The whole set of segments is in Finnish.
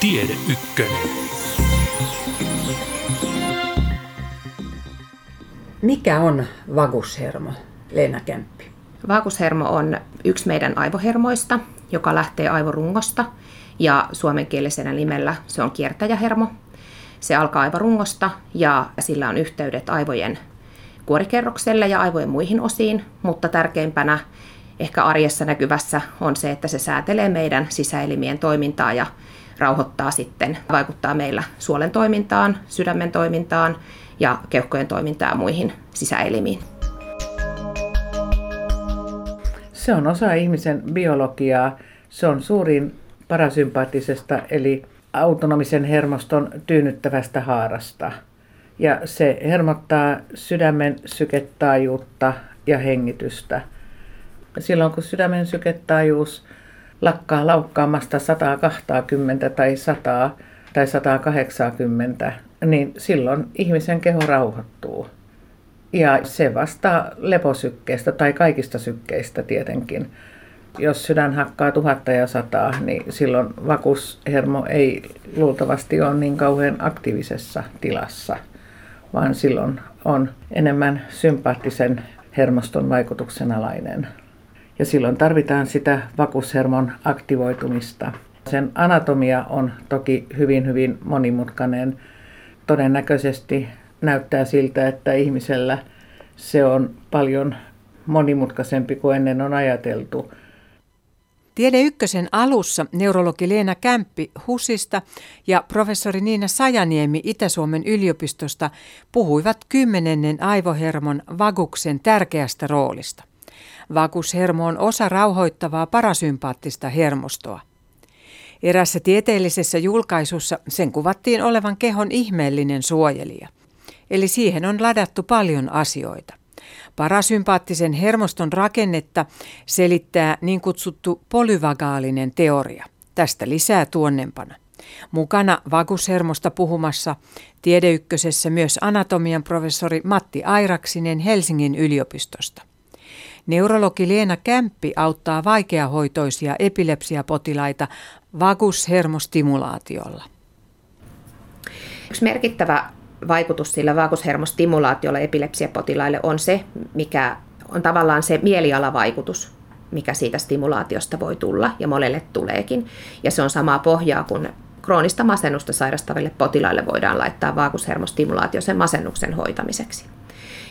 Tiede Ykkönen. Mikä on vagushermo, Leena Kämppi? Vagushermo on yksi meidän aivohermoista, joka lähtee aivorungosta ja suomenkielisenä nimellä se on kiertäjähermo. Se alkaa aivorungosta ja sillä on yhteydet aivojen kuorikerrokselle ja aivojen muihin osiin, mutta tärkeimpänä ehkä arjessa näkyvässä on se, että se säätelee meidän sisäelimien toimintaa ja rauhoittaa sitten, vaikuttaa meillä suolen toimintaan, sydämen toimintaan ja keuhkojen toimintaan ja muihin sisäelimiin. Se on osa ihmisen biologiaa. Se on suurin parasympaattisesta eli autonomisen hermoston tyynnyttävästä haarasta. Ja se hermottaa sydämen syketaajuutta ja hengitystä. Silloin kun sydämen syketaajuus lakkaa laukkaamasta 120 tai 100 tai 180, niin silloin ihmisen keho rauhoittuu. Ja se vastaa leposykkeestä tai kaikista sykkeistä tietenkin. Jos sydän hakkaa tuhatta ja sataa, niin silloin vakushermo ei luultavasti ole niin kauhean aktiivisessa tilassa, vaan silloin on enemmän sympaattisen hermoston vaikutuksen alainen. Ja silloin tarvitaan sitä vakushermon aktivoitumista. Sen anatomia on toki hyvin, hyvin monimutkainen. Todennäköisesti näyttää siltä, että ihmisellä se on paljon monimutkaisempi kuin ennen on ajateltu. Tiede Ykkösen alussa neurologi Leena Kämppi HUSista ja professori Niina Sajaniemi Itä-Suomen yliopistosta puhuivat kymmenennen aivohermon vaguksen tärkeästä roolista. Vagushermo on osa rauhoittavaa parasympaattista hermostoa. Erässä tieteellisessä julkaisussa sen kuvattiin olevan kehon ihmeellinen suojelija. Eli siihen on ladattu paljon asioita. Parasympaattisen hermoston rakennetta selittää niin kutsuttu polyvagaalinen teoria. Tästä lisää tuonnempana. Mukana vagushermosta puhumassa tiedeykkösessä myös anatomian professori Matti Airaksinen Helsingin yliopistosta. Neurologi Leena Kämppi auttaa vaikeahoitoisia epilepsiapotilaita vagushermostimulaatiolla. Yksi merkittävä vaikutus sillä vagushermostimulaatiolla epilepsiapotilaille on se, mikä on tavallaan se mielialavaikutus, mikä siitä stimulaatiosta voi tulla ja monelle tuleekin. Ja se on samaa pohjaa kuin kroonista masennusta sairastaville potilaille voidaan laittaa vagushermostimulaatio sen masennuksen hoitamiseksi.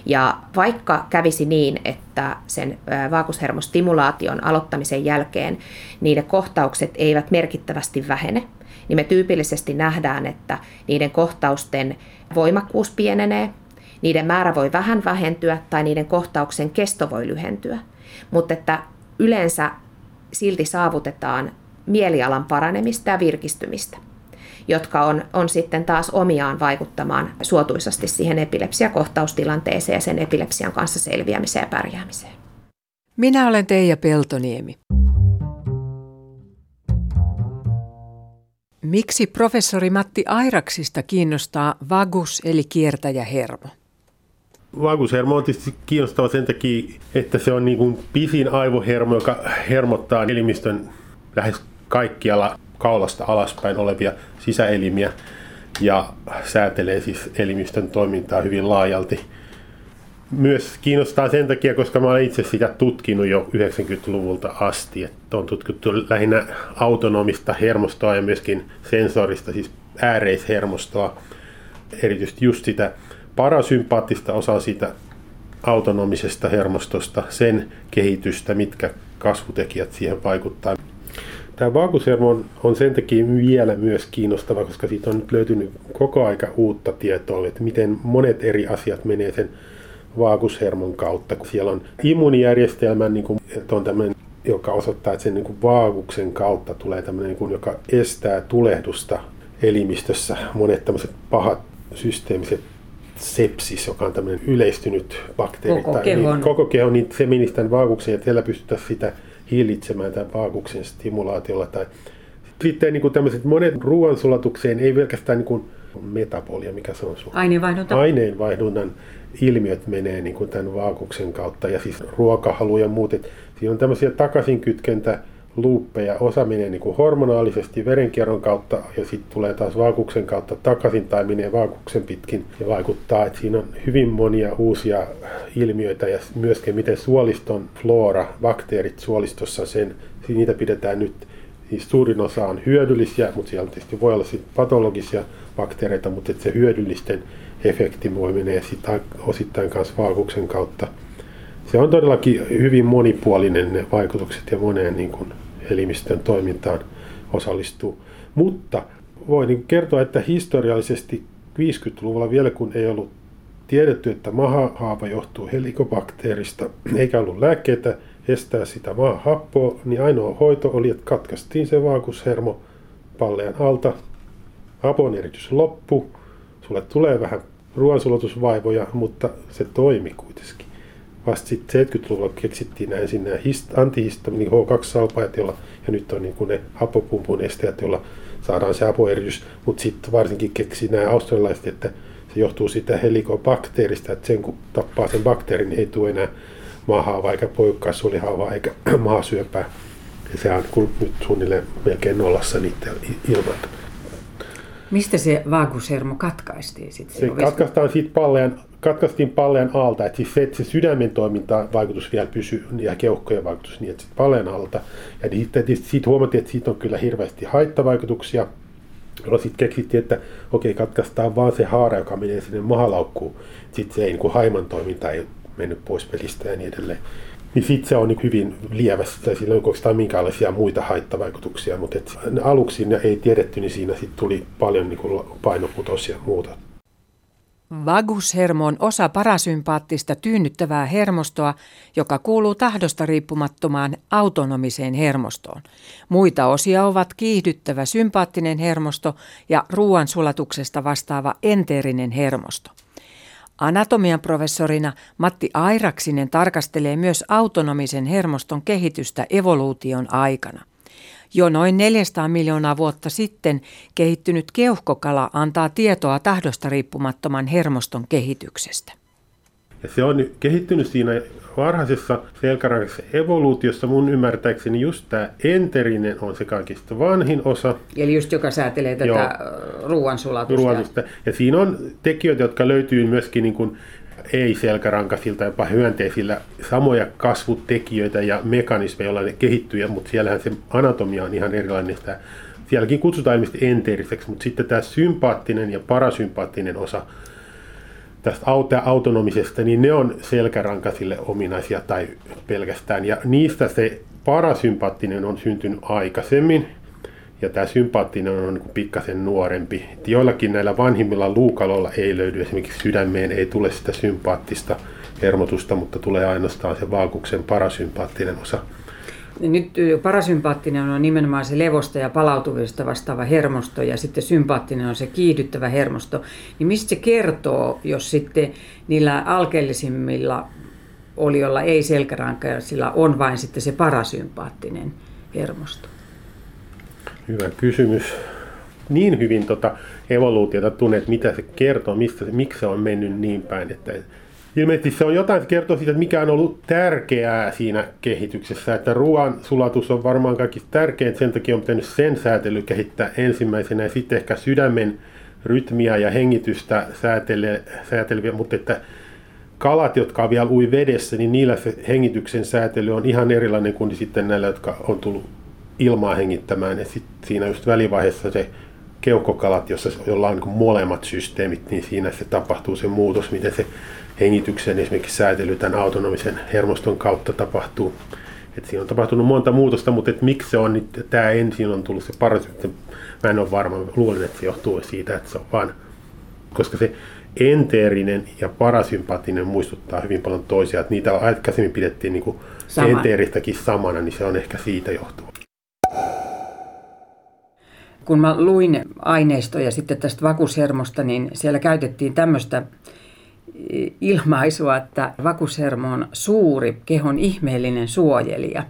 Ja vaikka kävisi niin, että sen vaakushermostimulaation aloittamisen jälkeen niiden kohtaukset eivät merkittävästi vähene, niin me tyypillisesti nähdään, että niiden kohtausten voimakkuus pienenee, niiden määrä voi vähän vähentyä tai niiden kohtauksen kesto voi lyhentyä. Mutta että yleensä silti saavutetaan mielialan paranemista ja virkistymistä jotka on, on sitten taas omiaan vaikuttamaan suotuisasti siihen epilepsiakohtaustilanteeseen ja sen epilepsian kanssa selviämiseen ja pärjäämiseen. Minä olen Teija Peltoniemi. Miksi professori Matti Airaksista kiinnostaa vagus eli kiertäjähermo? Vagushermo on tietysti kiinnostava sen takia, että se on niin kuin pisin aivohermo, joka hermottaa elimistön lähes kaikkialla kaulasta alaspäin olevia sisäelimiä ja säätelee siis elimistön toimintaa hyvin laajalti. Myös kiinnostaa sen takia, koska mä olen itse sitä tutkinut jo 90-luvulta asti. Että on tutkittu lähinnä autonomista hermostoa ja myöskin sensorista, siis ääreishermostoa. Erityisesti just sitä parasympaattista osaa siitä autonomisesta hermostosta, sen kehitystä, mitkä kasvutekijät siihen vaikuttaa. Tämä vaakusermo on, on sen takia vielä myös kiinnostava, koska siitä on nyt löytynyt koko aika uutta tietoa, että miten monet eri asiat menee sen vaakushermon kautta. Siellä on immuunijärjestelmä, niin kuin, että on tämmöinen, joka osoittaa, että sen niin kuin vaakuksen kautta tulee tämmöinen, niin kuin, joka estää tulehdusta elimistössä. Monet tämmöiset pahat systeemiset sepsis, joka on tämmöinen yleistynyt bakteeri. Koko kehon. Niin, koko keho, niin se menisi tämän vaakuksen, että siellä pystyttäisiin sitä hillitsemään tämän vaakuksen stimulaatiolla. Tai sitten niin kuin tämmöiset monet ruoansulatukseen ei pelkästään niin kuin metabolia, mikä se on sun? Aineenvaihdunta. Aineenvaihdunnan ilmiöt menee niin kuin tämän vaakuksen kautta ja siis ruokahalu ja muut. Et siinä on tämmöisiä takaisinkytkentä luuppeja. Osa menee niin kuin hormonaalisesti verenkierron kautta ja sitten tulee taas vaakuksen kautta takaisin tai menee vaakuksen pitkin ja vaikuttaa. Että siinä on hyvin monia uusia ilmiöitä ja myöskin miten suoliston flora, bakteerit suolistossa, sen, niitä pidetään nyt Siis suurin osa on hyödyllisiä, mutta siellä tietysti voi olla sit patologisia bakteereita, mutta se hyödyllisten efekti voi menee sit osittain myös vaakuksen kautta. Se on todellakin hyvin monipuolinen ne vaikutukset ja moneen niin kuin elimistön toimintaan osallistuu. Mutta voin niin kertoa, että historiallisesti 50-luvulla vielä kun ei ollut tiedetty, että mahahaava johtuu helikobakteerista, eikä ollut lääkkeitä estää sitä maahappoa, niin ainoa hoito oli, että katkaistiin se vaakushermo pallean alta, hapon eritys loppu, sulle tulee vähän ruoansulatusvaivoja, mutta se toimi kuitenkin. Vasta sitten 70-luvulla keksittiin näin sinne hist- antihistamini H2-salpaajat, jolla, ja nyt on niin kuin ne hapopumpun esteet, joilla saadaan se hapoeritys, mutta sitten varsinkin keksi nämä australialaiset, että se johtuu siitä helikobakteerista, että sen kun tappaa sen bakteerin, niin ei tule enää maahaava eikä poikkaisuolihaava eikä maasyöpää. Ja se on nyt suunnilleen melkein nollassa niiden ilman. Mistä se vaagushermo katkaistiin sitten? Se katkaistaan siitä pallean, katkaistiin pallean alta, että siis se, että se sydämen toiminta vaikutus vielä pysyy ja keuhkojen vaikutus niin, että pallean alta. Ja sitten siitä huomattiin, että siitä on kyllä hirveästi haittavaikutuksia. Jolloin sitten keksittiin, että okei, katkaistaan vaan se haara, joka menee sinne mahalaukkuun. Sitten se ei, niin kuin haiman toiminta ei mennyt pois pelistä ja niin edelleen. Niin sitten se on niin hyvin lievässä, sillä ei oikeastaan minkäänlaisia muita haittavaikutuksia, mutta et aluksi ne ei tiedetty, niin siinä sitten tuli paljon niin painoputos ja muuta. Vagushermo on osa parasympaattista tyynnyttävää hermostoa, joka kuuluu tahdosta riippumattomaan autonomiseen hermostoon. Muita osia ovat kiihdyttävä sympaattinen hermosto ja ruoansulatuksesta vastaava enteerinen hermosto. Anatomian professorina Matti Airaksinen tarkastelee myös autonomisen hermoston kehitystä evoluution aikana. Jo noin 400 miljoonaa vuotta sitten kehittynyt keuhkokala antaa tietoa tahdosta riippumattoman hermoston kehityksestä. Ja se on kehittynyt siinä varhaisessa selkärangaisessa evoluutiossa mun ymmärtääkseni just tämä enterinen on se kaikista vanhin osa. Eli just joka säätelee tätä Joo. ruoansulatusta. ruoansulatusta. Ja siinä on tekijöitä, jotka löytyy myöskin niin kuin ei-selkärankaisilta, jopa hyönteisillä samoja kasvutekijöitä ja mekanismeja, joilla ne kehittyy, mutta siellähän se anatomia on ihan erilainen. Sitä, sielläkin kutsutaan ilmeisesti enteriseksi, mutta sitten tämä sympaattinen ja parasympaattinen osa tästä autonomisesta, niin ne on selkärankaisille ominaisia tai pelkästään. Ja niistä se parasympaattinen on syntynyt aikaisemmin, ja tämä sympaattinen on niin pikkasen nuorempi. Joillakin näillä vanhimmilla luukaloilla ei löydy esimerkiksi sydämeen, ei tule sitä sympaattista hermotusta, mutta tulee ainoastaan se vaakuksen parasympaattinen osa. Nyt parasympaattinen on nimenomaan se levosta ja palautuvista vastaava hermosto ja sitten sympaattinen on se kiihdyttävä hermosto. Niin mistä se kertoo, jos sitten niillä alkeellisimmilla olioilla ei selkäranka, sillä on vain sitten se parasympaattinen hermosto? Hyvä kysymys. Niin hyvin tota evoluutiota tunnet, mitä se kertoo, mistä, miksi se on mennyt niin päin, että Ilmeisesti se on jotain, se kertoo siitä, että mikä on ollut tärkeää siinä kehityksessä, että ruoan sulatus on varmaan kaikista tärkein, sen takia on pitänyt sen säätely kehittää ensimmäisenä ja sitten ehkä sydämen rytmiä ja hengitystä sääteleviä, mutta että kalat, jotka vielä ui vedessä, niin niillä se hengityksen säätely on ihan erilainen kuin sitten näillä, jotka on tullut ilmaa hengittämään. Ja sitten siinä just välivaiheessa se keuhkokalat, jossa, jolla on niin molemmat systeemit, niin siinä se tapahtuu se muutos, miten se hengityksen esimerkiksi säätely tämän autonomisen hermoston kautta tapahtuu. Et siinä on tapahtunut monta muutosta, mutta et miksi se on, niin tämä ensin on tullut se paras, että mä en ole varma, luulen, että se johtuu siitä, että se on vaan, koska se enteerinen ja parasympaattinen muistuttaa hyvin paljon toisia, että niitä aikaisemmin pidettiin niin Sama. enteeristäkin samana, niin se on ehkä siitä johtuva. Kun mä luin aineistoja sitten tästä vakushermosta, niin siellä käytettiin tämmöistä ilmaisua, että vakushermo on suuri kehon ihmeellinen suojelija.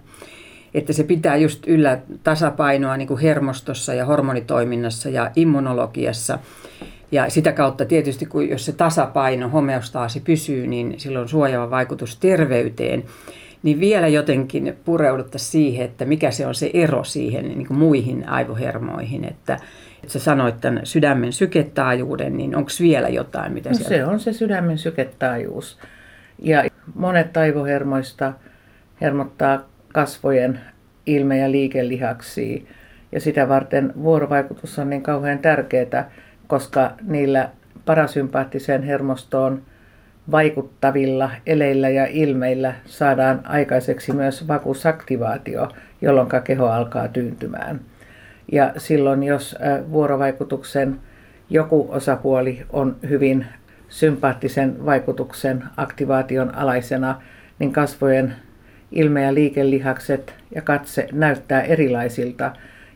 Että se pitää just yllä tasapainoa niin kuin hermostossa ja hormonitoiminnassa ja immunologiassa. Ja sitä kautta tietysti, kun jos se tasapaino, homeostaasi pysyy, niin silloin suojaava vaikutus terveyteen. Niin vielä jotenkin pureuduttaisiin siihen, että mikä se on se ero siihen niin kuin muihin aivohermoihin. Että, että sä sanoit tämän sydämen syketaajuuden, niin onko vielä jotain, mitä no sieltä... Se on se sydämen syketaajuus. Ja monet aivohermoista hermottaa kasvojen ilme- ja liikelihaksia. Ja sitä varten vuorovaikutus on niin kauhean tärkeää, koska niillä parasympaattiseen hermostoon vaikuttavilla eleillä ja ilmeillä saadaan aikaiseksi myös vakuusaktivaatio, jolloin keho alkaa tyyntymään. Ja silloin, jos vuorovaikutuksen joku osapuoli on hyvin sympaattisen vaikutuksen aktivaation alaisena, niin kasvojen ilme- ja liikelihakset ja katse näyttää erilaisilta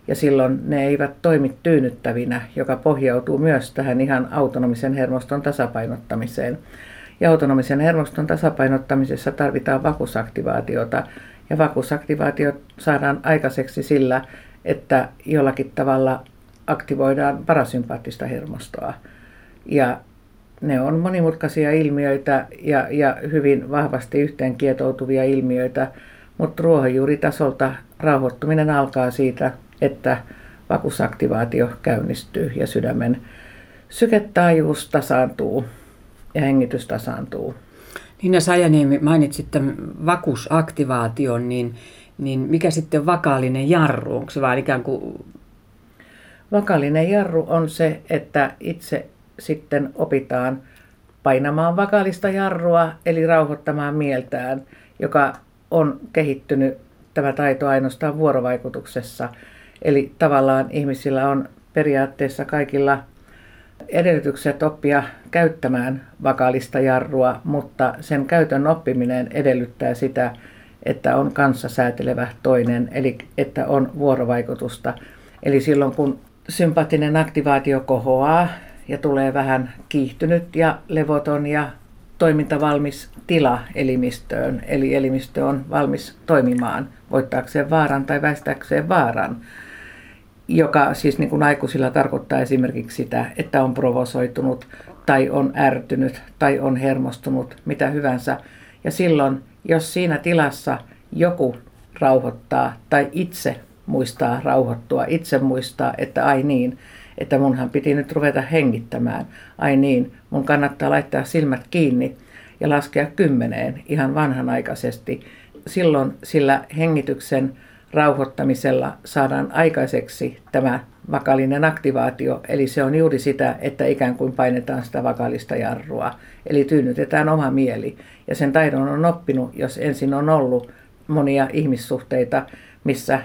ja silloin ne eivät toimi tyynnyttävinä, joka pohjautuu myös tähän ihan autonomisen hermoston tasapainottamiseen. Ja autonomisen hermoston tasapainottamisessa tarvitaan vakusaktivaatiota ja vakusaktivaatio saadaan aikaiseksi sillä, että jollakin tavalla aktivoidaan parasympaattista hermostoa. Ja ne on monimutkaisia ilmiöitä ja, ja hyvin vahvasti yhteen kietoutuvia ilmiöitä, mutta ruohonjuuritasolta rauhoittuminen alkaa siitä, että vakusaktivaatio käynnistyy ja sydämen syketaajuus tasaantuu ja hengitys tasaantuu. Niina Sajaniemi, mainitsit tämän vakusaktivaation, niin, niin mikä sitten vakaalinen jarru? Onko se vaan ikään kuin... Vakaalinen jarru on se, että itse sitten opitaan painamaan vakaalista jarrua, eli rauhoittamaan mieltään, joka on kehittynyt tämä taito ainoastaan vuorovaikutuksessa. Eli tavallaan ihmisillä on periaatteessa kaikilla edellytykset oppia käyttämään vakaalista jarrua, mutta sen käytön oppiminen edellyttää sitä, että on kanssa säätelevä toinen, eli että on vuorovaikutusta. Eli silloin kun sympaattinen aktivaatio kohoaa, ja tulee vähän kiihtynyt ja levoton ja toimintavalmis tila elimistöön. Eli elimistö on valmis toimimaan voittaakseen vaaran tai väistääkseen vaaran, joka siis niin kuin aikuisilla tarkoittaa esimerkiksi sitä, että on provosoitunut tai on ärtynyt tai on hermostunut, mitä hyvänsä. Ja silloin, jos siinä tilassa joku rauhoittaa tai itse muistaa rauhoittua, itse muistaa, että ai niin, että munhan piti nyt ruveta hengittämään. Ai niin, mun kannattaa laittaa silmät kiinni ja laskea kymmeneen ihan vanhanaikaisesti. Silloin sillä hengityksen rauhoittamisella saadaan aikaiseksi tämä vakaalinen aktivaatio, eli se on juuri sitä, että ikään kuin painetaan sitä vakaalista jarrua, eli tyynnytetään oma mieli. Ja sen taidon on oppinut, jos ensin on ollut monia ihmissuhteita, missä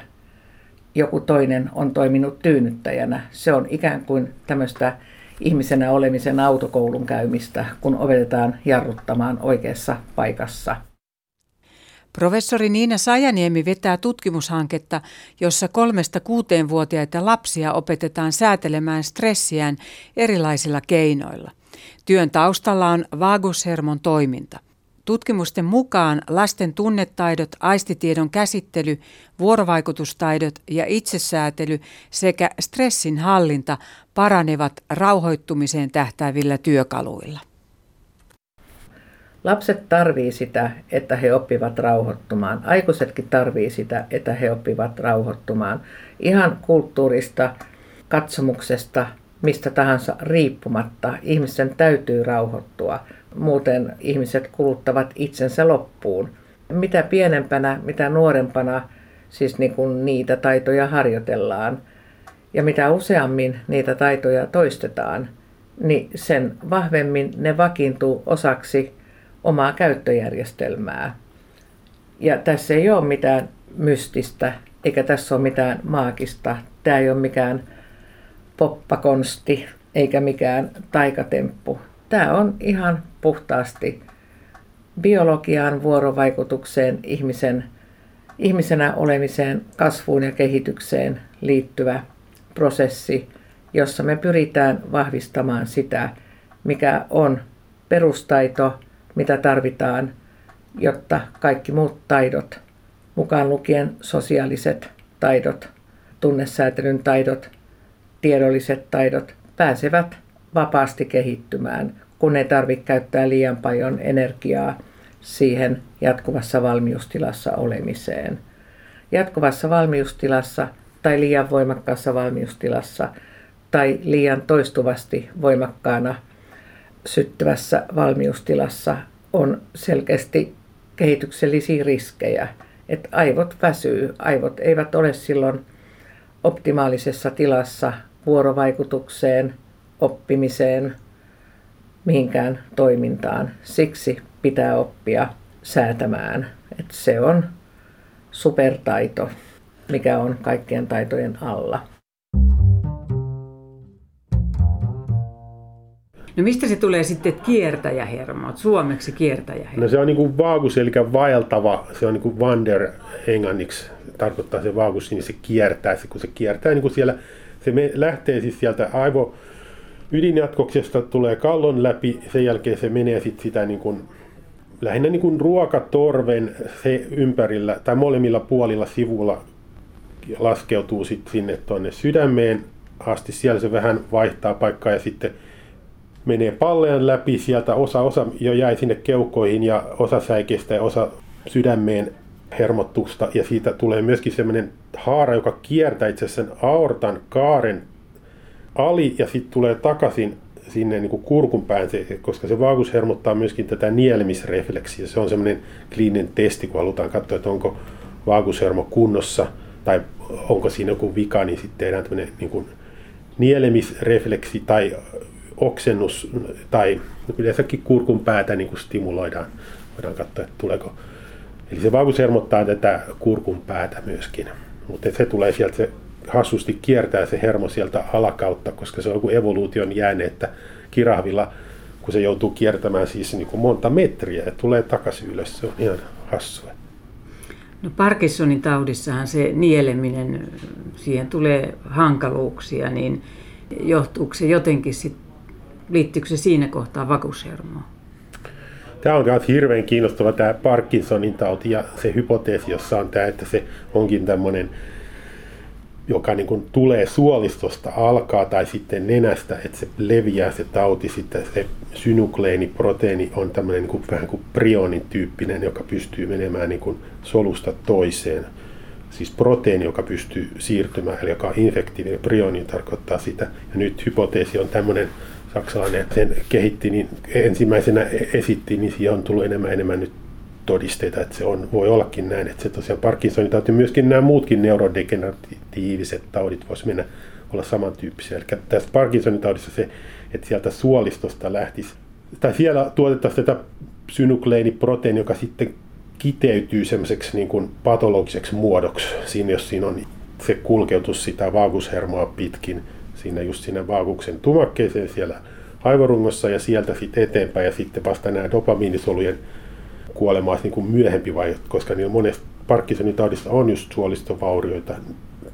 joku toinen on toiminut tyynnyttäjänä. Se on ikään kuin tämmöistä ihmisenä olemisen autokoulun käymistä, kun opetetaan jarruttamaan oikeassa paikassa. Professori Niina Sajaniemi vetää tutkimushanketta, jossa kolmesta kuuteenvuotiaita lapsia opetetaan säätelemään stressiään erilaisilla keinoilla. Työn taustalla on vaagushermon toiminta. Tutkimusten mukaan lasten tunnetaidot, aistitiedon käsittely, vuorovaikutustaidot ja itsesäätely sekä stressin hallinta paranevat rauhoittumiseen tähtäävillä työkaluilla. Lapset tarvii sitä, että he oppivat rauhoittumaan. Aikuisetkin tarvii sitä, että he oppivat rauhoittumaan. Ihan kulttuurista, katsomuksesta, mistä tahansa riippumatta ihmisen täytyy rauhoittua. Muuten ihmiset kuluttavat itsensä loppuun. Mitä pienempänä, mitä nuorempana siis niin kuin niitä taitoja harjoitellaan ja mitä useammin niitä taitoja toistetaan, niin sen vahvemmin ne vakiintuu osaksi omaa käyttöjärjestelmää. Ja tässä ei ole mitään mystistä, eikä tässä ole mitään maagista. Tämä ei ole mikään poppakonsti eikä mikään taikatemppu. Tämä on ihan puhtaasti biologiaan, vuorovaikutukseen, ihmisen, ihmisenä olemiseen, kasvuun ja kehitykseen liittyvä prosessi, jossa me pyritään vahvistamaan sitä, mikä on perustaito, mitä tarvitaan, jotta kaikki muut taidot, mukaan lukien sosiaaliset taidot, tunnesäätelyn taidot, tiedolliset taidot, pääsevät vapaasti kehittymään, kun ei tarvitse käyttää liian paljon energiaa siihen jatkuvassa valmiustilassa olemiseen. Jatkuvassa valmiustilassa tai liian voimakkaassa valmiustilassa tai liian toistuvasti voimakkaana syttyvässä valmiustilassa on selkeästi kehityksellisiä riskejä. Että aivot väsyy, aivot eivät ole silloin optimaalisessa tilassa vuorovaikutukseen, oppimiseen, mihinkään toimintaan. Siksi pitää oppia säätämään. että se on supertaito, mikä on kaikkien taitojen alla. No mistä se tulee sitten kiertäjähermo, suomeksi kiertäjähermo? No se on niin kuin vaagus, eli vaeltava, se on niin kuin wander englanniksi, tarkoittaa se vaagus, niin se kiertää, se, kun se kiertää niin kuin siellä, se lähtee siis sieltä aivo ydinjatkoksesta, tulee kallon läpi, sen jälkeen se menee sitten sitä niin kuin, lähinnä niin kuin ruokatorven se ympärillä tai molemmilla puolilla sivulla laskeutuu sitten sinne tuonne sydämeen asti. Siellä se vähän vaihtaa paikkaa ja sitten menee pallean läpi sieltä. Osa, osa jo jäi sinne keuhkoihin ja osa säikeistä ja osa sydämeen hermottusta. Ja siitä tulee myöskin semmoinen haara, joka kiertää itse sen aortan kaaren ali ja sitten tulee takaisin sinne niin kuin kurkun päin, koska se vaagus hermottaa myöskin tätä nielemisrefleksiä. Se on semmoinen kliininen testi, kun halutaan katsoa, että onko vaagushermo kunnossa tai onko siinä joku vika, niin sitten tehdään tämmöinen niin kuin nielemisrefleksi tai oksennus tai yleensäkin kurkun päätä niin kuin stimuloidaan. Voidaan katsoa, että tuleeko. Eli se vaagus hermottaa tätä kurkun päätä myöskin. Mutta se tulee sieltä, se hassusti kiertää se hermo sieltä alakautta, koska se on joku evoluution jääne, että kirahvilla, kun se joutuu kiertämään siis niin kuin monta metriä ja tulee takaisin ylös, se on ihan hassua. No Parkinsonin taudissahan se nieleminen, siihen tulee hankaluuksia, niin johtuuko se jotenkin sit, liittyykö se siinä kohtaa vakuushermoon? Tämä on myös hirveän kiinnostava tämä Parkinsonin tauti ja se hypoteesi, jossa on tämä, että se onkin tämmöinen joka niin kuin tulee suolistosta alkaa tai sitten nenästä, että se leviää se tauti, sitten se synukleeniproteiini on tämmöinen niin kuin, vähän kuin prionin tyyppinen, joka pystyy menemään niin kuin solusta toiseen. Siis proteiini, joka pystyy siirtymään, eli joka on infektiivinen, prioni tarkoittaa sitä. Ja nyt hypoteesi on tämmöinen saksalainen, sen kehitti, niin ensimmäisenä esitti, niin siihen on tullut enemmän enemmän nyt todisteita, että se on, voi ollakin näin, että se tosiaan Parkinsonin tauti, myöskin nämä muutkin neurodegeneratiiviset taudit voisi mennä olla samantyyppisiä. Eli tässä Parkinsonin taudissa se, että sieltä suolistosta lähtisi, tai siellä tuotettaisiin tätä synukleiniproteiini, joka sitten kiteytyy semmoiseksi niin kuin patologiseksi muodoksi, siinä jos siinä on se kulkeutus sitä vaagushermoa pitkin, siinä just siinä vaaguksen tumakkeeseen siellä aivorungossa ja sieltä sitten eteenpäin ja sitten vasta nämä dopamiinisolujen kuolema olisi niin kuin myöhempi vaihe, koska niin monesta Parkinsonin taudissa on just suolistovaurioita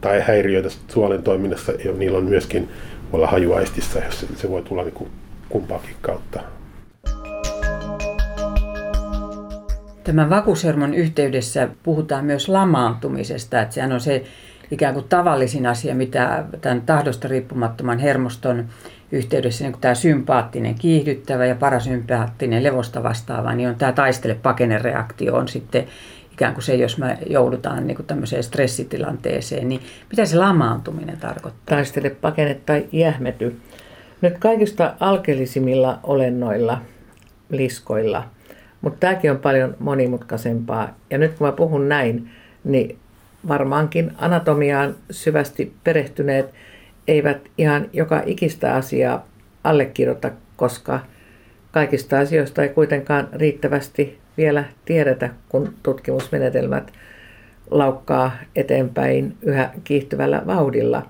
tai häiriöitä suolen toiminnassa, ja niillä on myöskin olla hajuaistissa, jos se, voi tulla niin kuin kumpaakin kautta. Tämän vakuushermon yhteydessä puhutaan myös lamaantumisesta, että sehän on se ikään kuin tavallisin asia, mitä tämän tahdosta riippumattoman hermoston yhteydessä niin tämä sympaattinen kiihdyttävä ja parasympaattinen levosta vastaava, niin on tämä taistele-pakene-reaktio on sitten ikään kuin se, jos me joudutaan niin kuin tämmöiseen stressitilanteeseen, niin mitä se lamaantuminen tarkoittaa? Taistele, pakene tai jähmety. Nyt kaikista alkeellisimmilla olennoilla, liskoilla, mutta tämäkin on paljon monimutkaisempaa. Ja nyt kun mä puhun näin, niin varmaankin anatomiaan syvästi perehtyneet eivät ihan joka ikistä asiaa allekirjoita, koska kaikista asioista ei kuitenkaan riittävästi vielä tiedetä, kun tutkimusmenetelmät laukkaa eteenpäin yhä kiihtyvällä vauhdilla.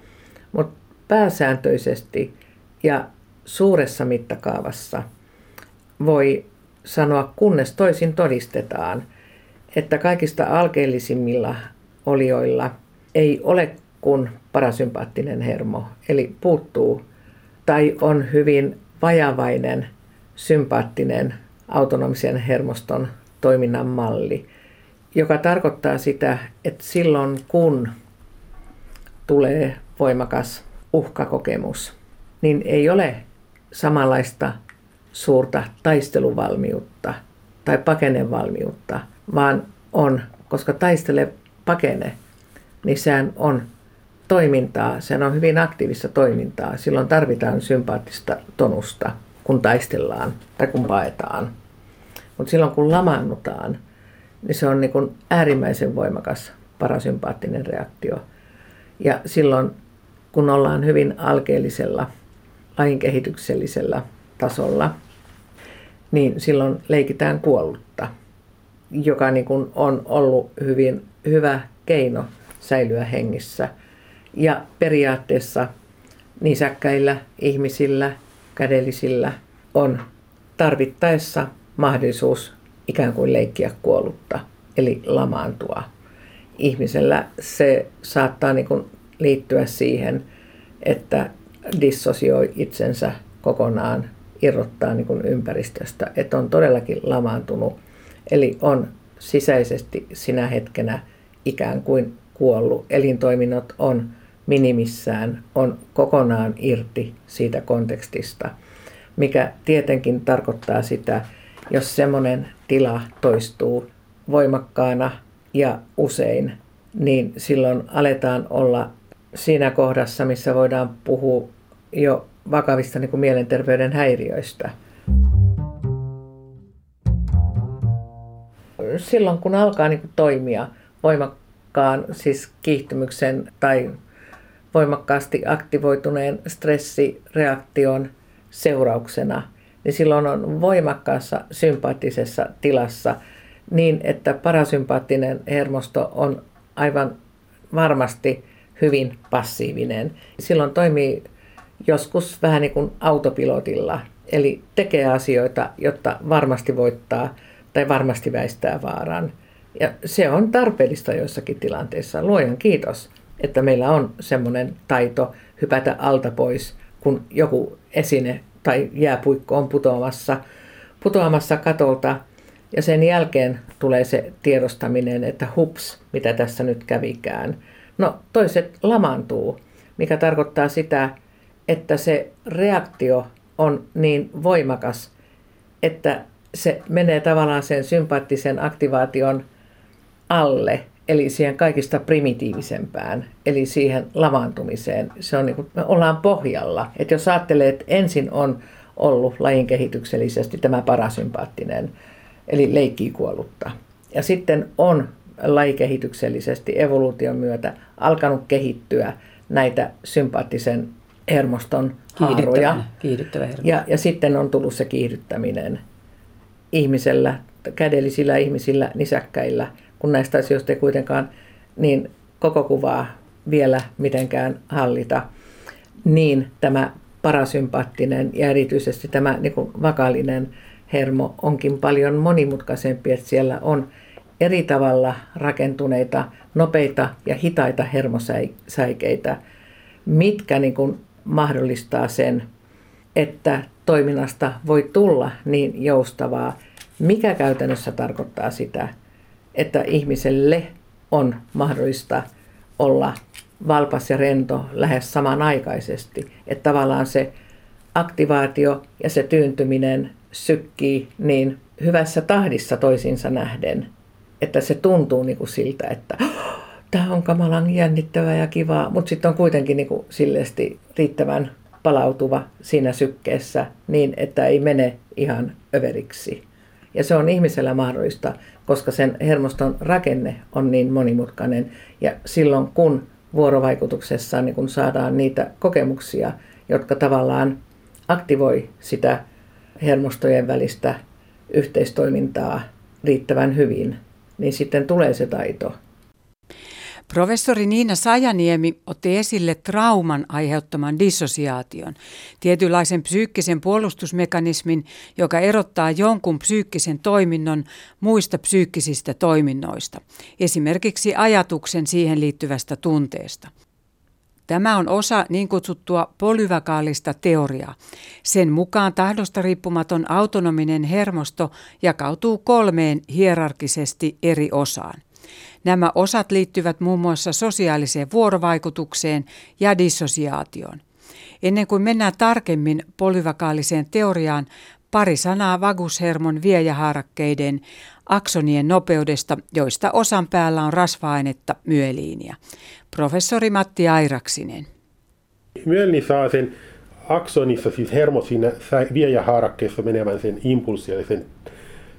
Mutta pääsääntöisesti ja suuressa mittakaavassa voi sanoa, kunnes toisin todistetaan, että kaikista alkeellisimmilla olioilla ei ole kuin parasympaattinen hermo, eli puuttuu tai on hyvin vajavainen sympaattinen autonomisen hermoston toiminnan malli, joka tarkoittaa sitä, että silloin kun tulee voimakas uhkakokemus, niin ei ole samanlaista suurta taisteluvalmiutta tai pakenevalmiutta, vaan on, koska taistele pakene, niin sehän on toimintaa, sehän on hyvin aktiivista toimintaa. Silloin tarvitaan sympaattista tonusta, kun taistellaan tai kun paetaan. Mutta silloin kun lamaannutaan, niin se on niin kuin äärimmäisen voimakas parasympaattinen reaktio. Ja silloin kun ollaan hyvin alkeellisella, lajin tasolla, niin silloin leikitään kuollutta, joka niin kuin on ollut hyvin hyvä keino säilyä hengissä. Ja periaatteessa nisäkkäillä, ihmisillä, kädellisillä on tarvittaessa mahdollisuus ikään kuin leikkiä kuollutta, eli lamaantua. Ihmisellä se saattaa niin kuin liittyä siihen, että dissosioi itsensä kokonaan, irrottaa niin kuin ympäristöstä, että on todellakin lamaantunut. Eli on sisäisesti sinä hetkenä ikään kuin kuollut. Elintoiminnot on minimissään, on kokonaan irti siitä kontekstista, mikä tietenkin tarkoittaa sitä, jos semmoinen tila toistuu voimakkaana ja usein, niin silloin aletaan olla siinä kohdassa, missä voidaan puhua jo vakavista niin kuin mielenterveyden häiriöistä. Silloin kun alkaa niin kuin toimia voimakkaan siis kiihtymyksen tai voimakkaasti aktivoituneen stressireaktion seurauksena, niin silloin on voimakkaassa sympaattisessa tilassa niin, että parasympaattinen hermosto on aivan varmasti hyvin passiivinen. Silloin toimii joskus vähän niin kuin autopilotilla, eli tekee asioita, jotta varmasti voittaa tai varmasti väistää vaaran. Ja se on tarpeellista joissakin tilanteissa. Luojan kiitos, että meillä on semmoinen taito hypätä alta pois, kun joku esine tai jääpuikko on putoamassa, putoamassa katolta. Ja sen jälkeen tulee se tiedostaminen, että hups, mitä tässä nyt kävikään. No toiset lamaantuu, mikä tarkoittaa sitä, että se reaktio on niin voimakas, että se menee tavallaan sen sympaattisen aktivaation alle, eli siihen kaikista primitiivisempään, eli siihen lamaantumiseen. Se on niin kuin, me ollaan pohjalla. Että jos ajattelee, että ensin on ollut lajin kehityksellisesti tämä parasympaattinen, eli leikkii kuollutta. Ja sitten on lajikehityksellisesti evoluution myötä alkanut kehittyä näitä sympaattisen hermoston haaroja. Kiihdyttävä hermo. Ja, ja sitten on tullut se kiihdyttäminen ihmisellä, kädellisillä ihmisillä, nisäkkäillä, kun näistä asioista ei kuitenkaan niin koko kuvaa vielä mitenkään hallita, niin tämä parasympaattinen ja erityisesti tämä niin kuin vakaalinen hermo onkin paljon monimutkaisempi, että siellä on eri tavalla rakentuneita, nopeita ja hitaita hermosäikeitä, mitkä niin kuin mahdollistaa sen, että toiminnasta voi tulla niin joustavaa, mikä käytännössä tarkoittaa sitä, että ihmiselle on mahdollista olla valpas ja rento lähes samanaikaisesti. Että tavallaan se aktivaatio ja se tyyntyminen sykkii niin hyvässä tahdissa toisiinsa nähden, että se tuntuu niin kuin siltä, että tämä on kamalan jännittävää ja kivaa, mutta sitten on kuitenkin niin kuin silleesti riittävän palautuva siinä sykkeessä niin, että ei mene ihan överiksi. Ja se on ihmisellä mahdollista, koska sen hermoston rakenne on niin monimutkainen. Ja silloin kun vuorovaikutuksessa niin kun saadaan niitä kokemuksia, jotka tavallaan aktivoi sitä hermostojen välistä yhteistoimintaa riittävän hyvin, niin sitten tulee se taito. Professori Niina Sajaniemi otti esille trauman aiheuttaman dissosiaation, tietynlaisen psyykkisen puolustusmekanismin, joka erottaa jonkun psyykkisen toiminnon muista psyykkisistä toiminnoista, esimerkiksi ajatuksen siihen liittyvästä tunteesta. Tämä on osa niin kutsuttua polyvakaalista teoriaa. Sen mukaan tahdosta riippumaton autonominen hermosto jakautuu kolmeen hierarkisesti eri osaan. Nämä osat liittyvät muun muassa sosiaaliseen vuorovaikutukseen ja dissosiaatioon. Ennen kuin mennään tarkemmin polyvakaaliseen teoriaan, pari sanaa vagushermon viejähaarakkeiden aksonien nopeudesta, joista osan päällä on rasva-ainetta myeliiniä. Professori Matti Airaksinen. Myelini saa sen aksonissa, siis hermo siinä viejähaarakkeessa menevän sen impulssi, eli sen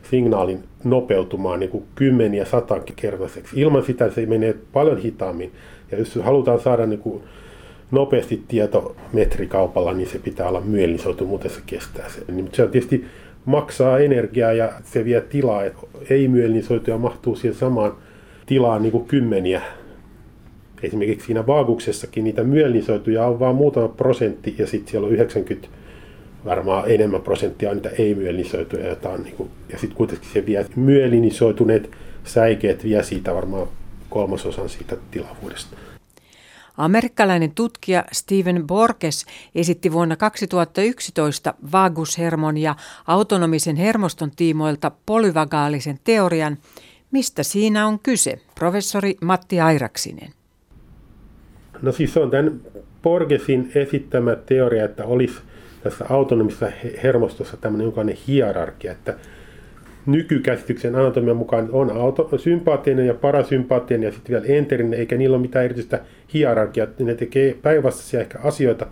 signaalin nopeutumaan niin kuin kymmeniä kertaiseksi. Ilman sitä se menee paljon hitaammin. Ja jos halutaan saada niin kuin nopeasti tieto metrikaupalla, niin se pitää olla myelinisoitu, muuten se kestää sen. Niin, se tietysti maksaa energiaa ja se vie tilaa. Ei myelinisoituja mahtuu siihen samaan tilaan niin kuin kymmeniä. Esimerkiksi siinä vaakuksessakin niitä myelinisoituja on vain muutama prosentti ja sitten siellä on 90 varmaan enemmän prosenttia on niitä ei-myelinisoituja, jota on, niin kuin, ja sitten kuitenkin se vie myelinisoituneet säikeet vie siitä varmaan kolmasosan siitä tilavuudesta. Amerikkalainen tutkija Steven Borges esitti vuonna 2011 vagushermon ja autonomisen hermoston tiimoilta polyvagaalisen teorian. Mistä siinä on kyse? Professori Matti Airaksinen. No siis on tämän Borgesin esittämä teoria, että olisi tässä autonomisessa hermostossa tämmöinen jonkinlainen hierarkia, että nykykäsityksen anatomian mukaan on auto, sympaattinen ja parasympaattinen ja sitten vielä enterinen, eikä niillä ole mitään erityistä hierarkiaa. Ne tekee päinvastaisia ehkä asioita,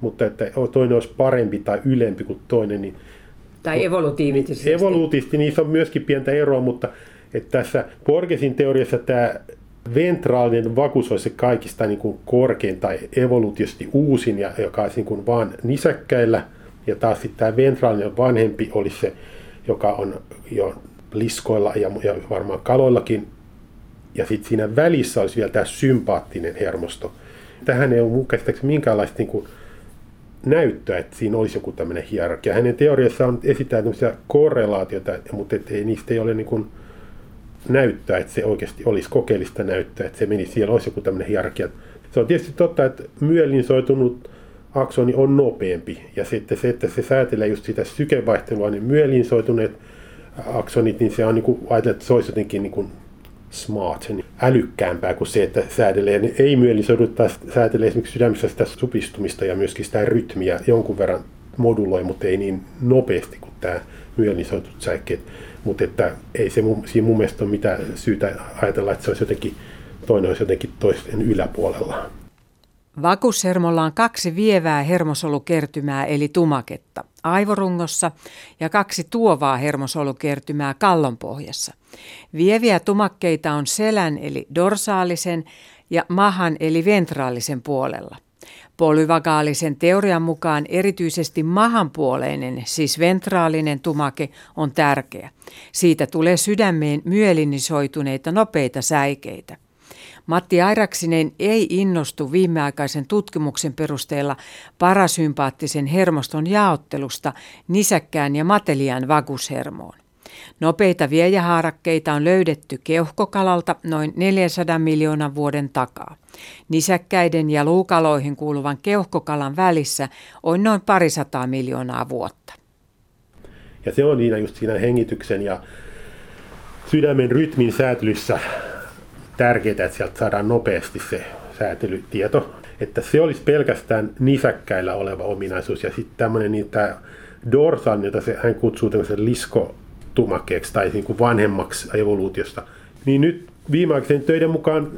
mutta että toinen olisi parempi tai ylempi kuin toinen. Niin tai evolutiivisesti. Evolutiivisesti niissä on myöskin pientä eroa, mutta että tässä Borgesin teoriassa tämä ventraalinen vakus olisi se kaikista niin kuin korkein tai evoluutiosti uusin, ja, joka olisi niin kuin nisäkkäillä. Ja taas sitten tämä ventraalinen vanhempi olisi se, joka on jo liskoilla ja, ja varmaan kaloillakin. Ja sitten siinä välissä olisi vielä tämä sympaattinen hermosto. Tähän ei ole mun käsittääkseni minkäänlaista niin kuin näyttöä, että siinä olisi joku tämmöinen hierarkia. Hänen teoriassaan on esittää tämmöisiä korrelaatioita, mutta ei, niistä ei ole niin kuin näyttää, että se oikeasti olisi kokeellista näyttää, että se meni siellä olisi joku tämmöinen hierarkia. Se on tietysti totta, että myeliinsoitunut aksoni on nopeampi. Ja sitten se, että se säätelee just sitä sykevaihtelua, niin myeliinsoituneet aksonit, niin se on niin kuin, ajatellaan, että se olisi jotenkin niin kuin smart, niin älykkäämpää kuin se, että säätelee, niin ei myeliinsoidut taas säätelee esimerkiksi sydämessä sitä supistumista ja myöskin sitä rytmiä jonkun verran moduloi, mutta ei niin nopeasti kuin tämä myeliinsoitut säikkeet. Mutta että ei se mun, siinä mun mielestä ole mitään syytä ajatella, että se olisi jotenkin, toinen olisi jotenkin toisten yläpuolella. Vakushermolla on kaksi vievää hermosolukertymää eli tumaketta aivorungossa ja kaksi tuovaa hermosolukertymää kallonpohjassa. Vieviä tumakkeita on selän eli dorsaalisen ja mahan eli ventraalisen puolella. Polyvagaalisen teorian mukaan erityisesti mahanpuoleinen, siis ventraalinen tumake, on tärkeä. Siitä tulee sydämeen myelinisoituneita nopeita säikeitä. Matti Airaksinen ei innostu viimeaikaisen tutkimuksen perusteella parasympaattisen hermoston jaottelusta nisäkkään ja matelian vagushermoon. Nopeita viejähaarakkeita on löydetty keuhkokalalta noin 400 miljoonan vuoden takaa. Nisäkkäiden ja luukaloihin kuuluvan keuhkokalan välissä on noin parisataa miljoonaa vuotta. Ja se on siinä just siinä hengityksen ja sydämen rytmin säätelyssä tärkeää, että sieltä saadaan nopeasti se säätelytieto. Että se olisi pelkästään nisäkkäillä oleva ominaisuus. Ja sitten tämmöinen niin tämä dorsal, jota se, hän kutsuu tämmöisen liskotumakkeeksi tai niin kuin vanhemmaksi evoluutiosta. Niin nyt viimeaikaisen töiden mukaan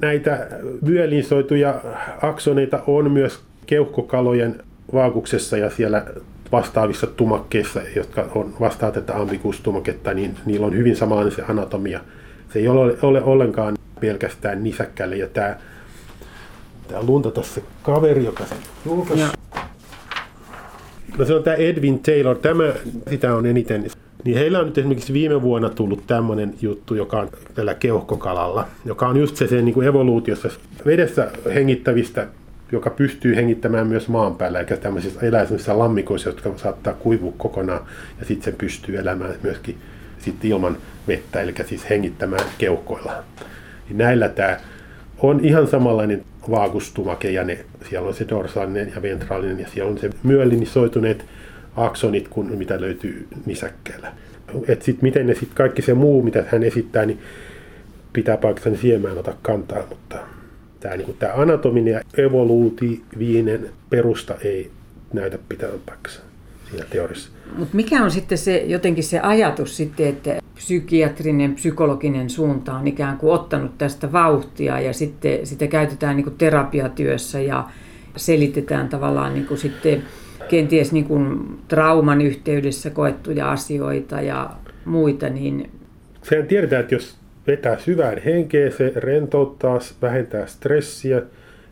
näitä vyölinsoituja aksoneita on myös keuhkokalojen vaakuksessa ja siellä vastaavissa tumakkeissa, jotka on vastaa tätä ambigustumaketta, niin niillä on hyvin samanlainen se anatomia – se ei ole, ole ollenkaan pelkästään nisäkkäille. Ja tämä, tämä lunta tuossa kaveri, joka sen julkaisi. No se on tämä Edwin Taylor. Tämä, sitä on eniten. Niin heillä on nyt esimerkiksi viime vuonna tullut tämmöinen juttu, joka on tällä keuhkokalalla, joka on just se, se niin kuin evoluutiossa vedessä hengittävistä, joka pystyy hengittämään myös maan päällä, eikä tämmöisissä elää lammikoissa, jotka saattaa kuivua kokonaan, ja sitten se pystyy elämään myöskin sit ilman vettä, eli siis hengittämään keuhkoilla. Niin näillä tämä on ihan samanlainen vaagustumake ja ne, siellä on se dorsaalinen ja ventraalinen ja siellä on se myölinisoituneet aksonit, kun, mitä löytyy nisäkkeellä. Et sit miten ne sit kaikki se muu, mitä hän esittää, niin pitää paikkansa, niin siihen mä en ota kantaa, mutta tämä, niin kuin, tämä anatominen ja evoluutiivinen perusta ei näytä pitävän paikkansa siinä teoriassa. Mutta mikä on sitten se jotenkin se ajatus sitten, että psykiatrinen, psykologinen suunta on ikään kuin ottanut tästä vauhtia ja sitten sitä käytetään niin kuin terapiatyössä ja selitetään tavallaan niin kuin sitten kenties niin kuin trauman yhteydessä koettuja asioita ja muita, niin... Sehän tiedetään, että jos vetää syvään henkeä, se rentouttaa, vähentää stressiä.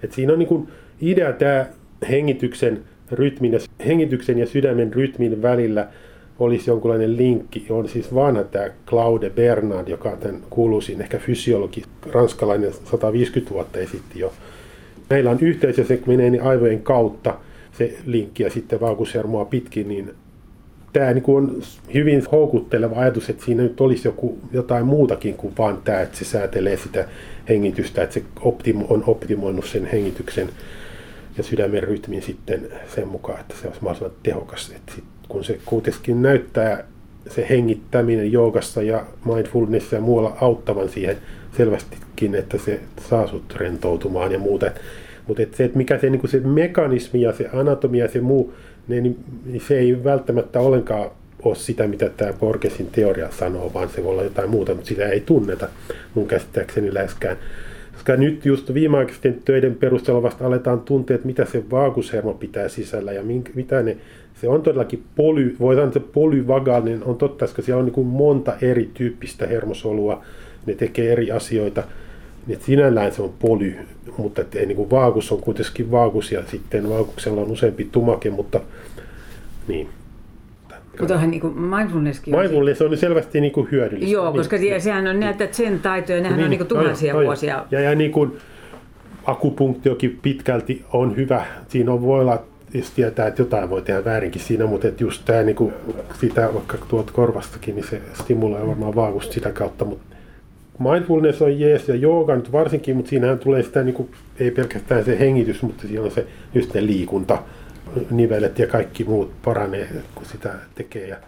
Et siinä on niin kuin idea tämä hengityksen rytmin ja, hengityksen ja sydämen rytmin välillä olisi jonkunlainen linkki. On siis vanha tämä Claude Bernard, joka tämän kuuluisin ehkä fysiologi, ranskalainen 150 vuotta esitti jo. Meillä on yhteys ja se menee niin aivojen kautta se linkki ja sitten vaukushermoa pitkin, niin tämä niin on hyvin houkutteleva ajatus, että siinä nyt olisi joku, jotain muutakin kuin vain tämä, että se säätelee sitä hengitystä, että se optimo, on optimoinut sen hengityksen ja sydämen rytmin sitten sen mukaan, että se olisi mahdollisimman tehokas. Että sit, kun se kuitenkin näyttää se hengittäminen joogassa ja mindfulness ja muualla auttavan siihen selvästikin, että se saa sut rentoutumaan ja muuta. Mutta se, että mikä se, niin se mekanismi ja se anatomia ja se muu, ne, niin, niin se ei välttämättä ollenkaan ole sitä, mitä tämä Borgesin teoria sanoo, vaan se voi olla jotain muuta, mutta sitä ei tunneta mun käsittääkseni läheskään. Koska nyt just viimeaikaisten töiden perusteella vasta aletaan tuntea, että mitä se vaakushermo pitää sisällä ja minkä, mitä ne, se on todellakin poly, voi sanoa, että polyvagaalinen on totta, koska siellä on niin kuin monta erityyppistä hermosolua, ne tekee eri asioita, niin sinällään se on poly, mutta että ei, niin kuin vaakus on kuitenkin vaakus ja sitten vaakuksella on useampi tumake, mutta niin. Mutta niin mindfulnesskin Mindfulness on selvästi niin kuin hyödyllistä. Joo, koska niin. sehän on näitä sen taitoja, nehän niin, on niin kuin tuhansia no, vuosia. Ja, ja niin kuin akupunktiokin pitkälti on hyvä. Siinä on, voi olla, jos tietää, että jotain voi tehdä väärinkin siinä, mutta että just tämä niin kuin, sitä vaikka tuot korvastakin, niin se stimuloi varmaan vaakusta sitä kautta. Mutta mindfulness on jees ja jooga nyt varsinkin, mutta siinähän tulee sitä, niin kuin, ei pelkästään se hengitys, mutta siinä on se just se liikunta, nivelet ja kaikki muut paranee, kun sitä tekee.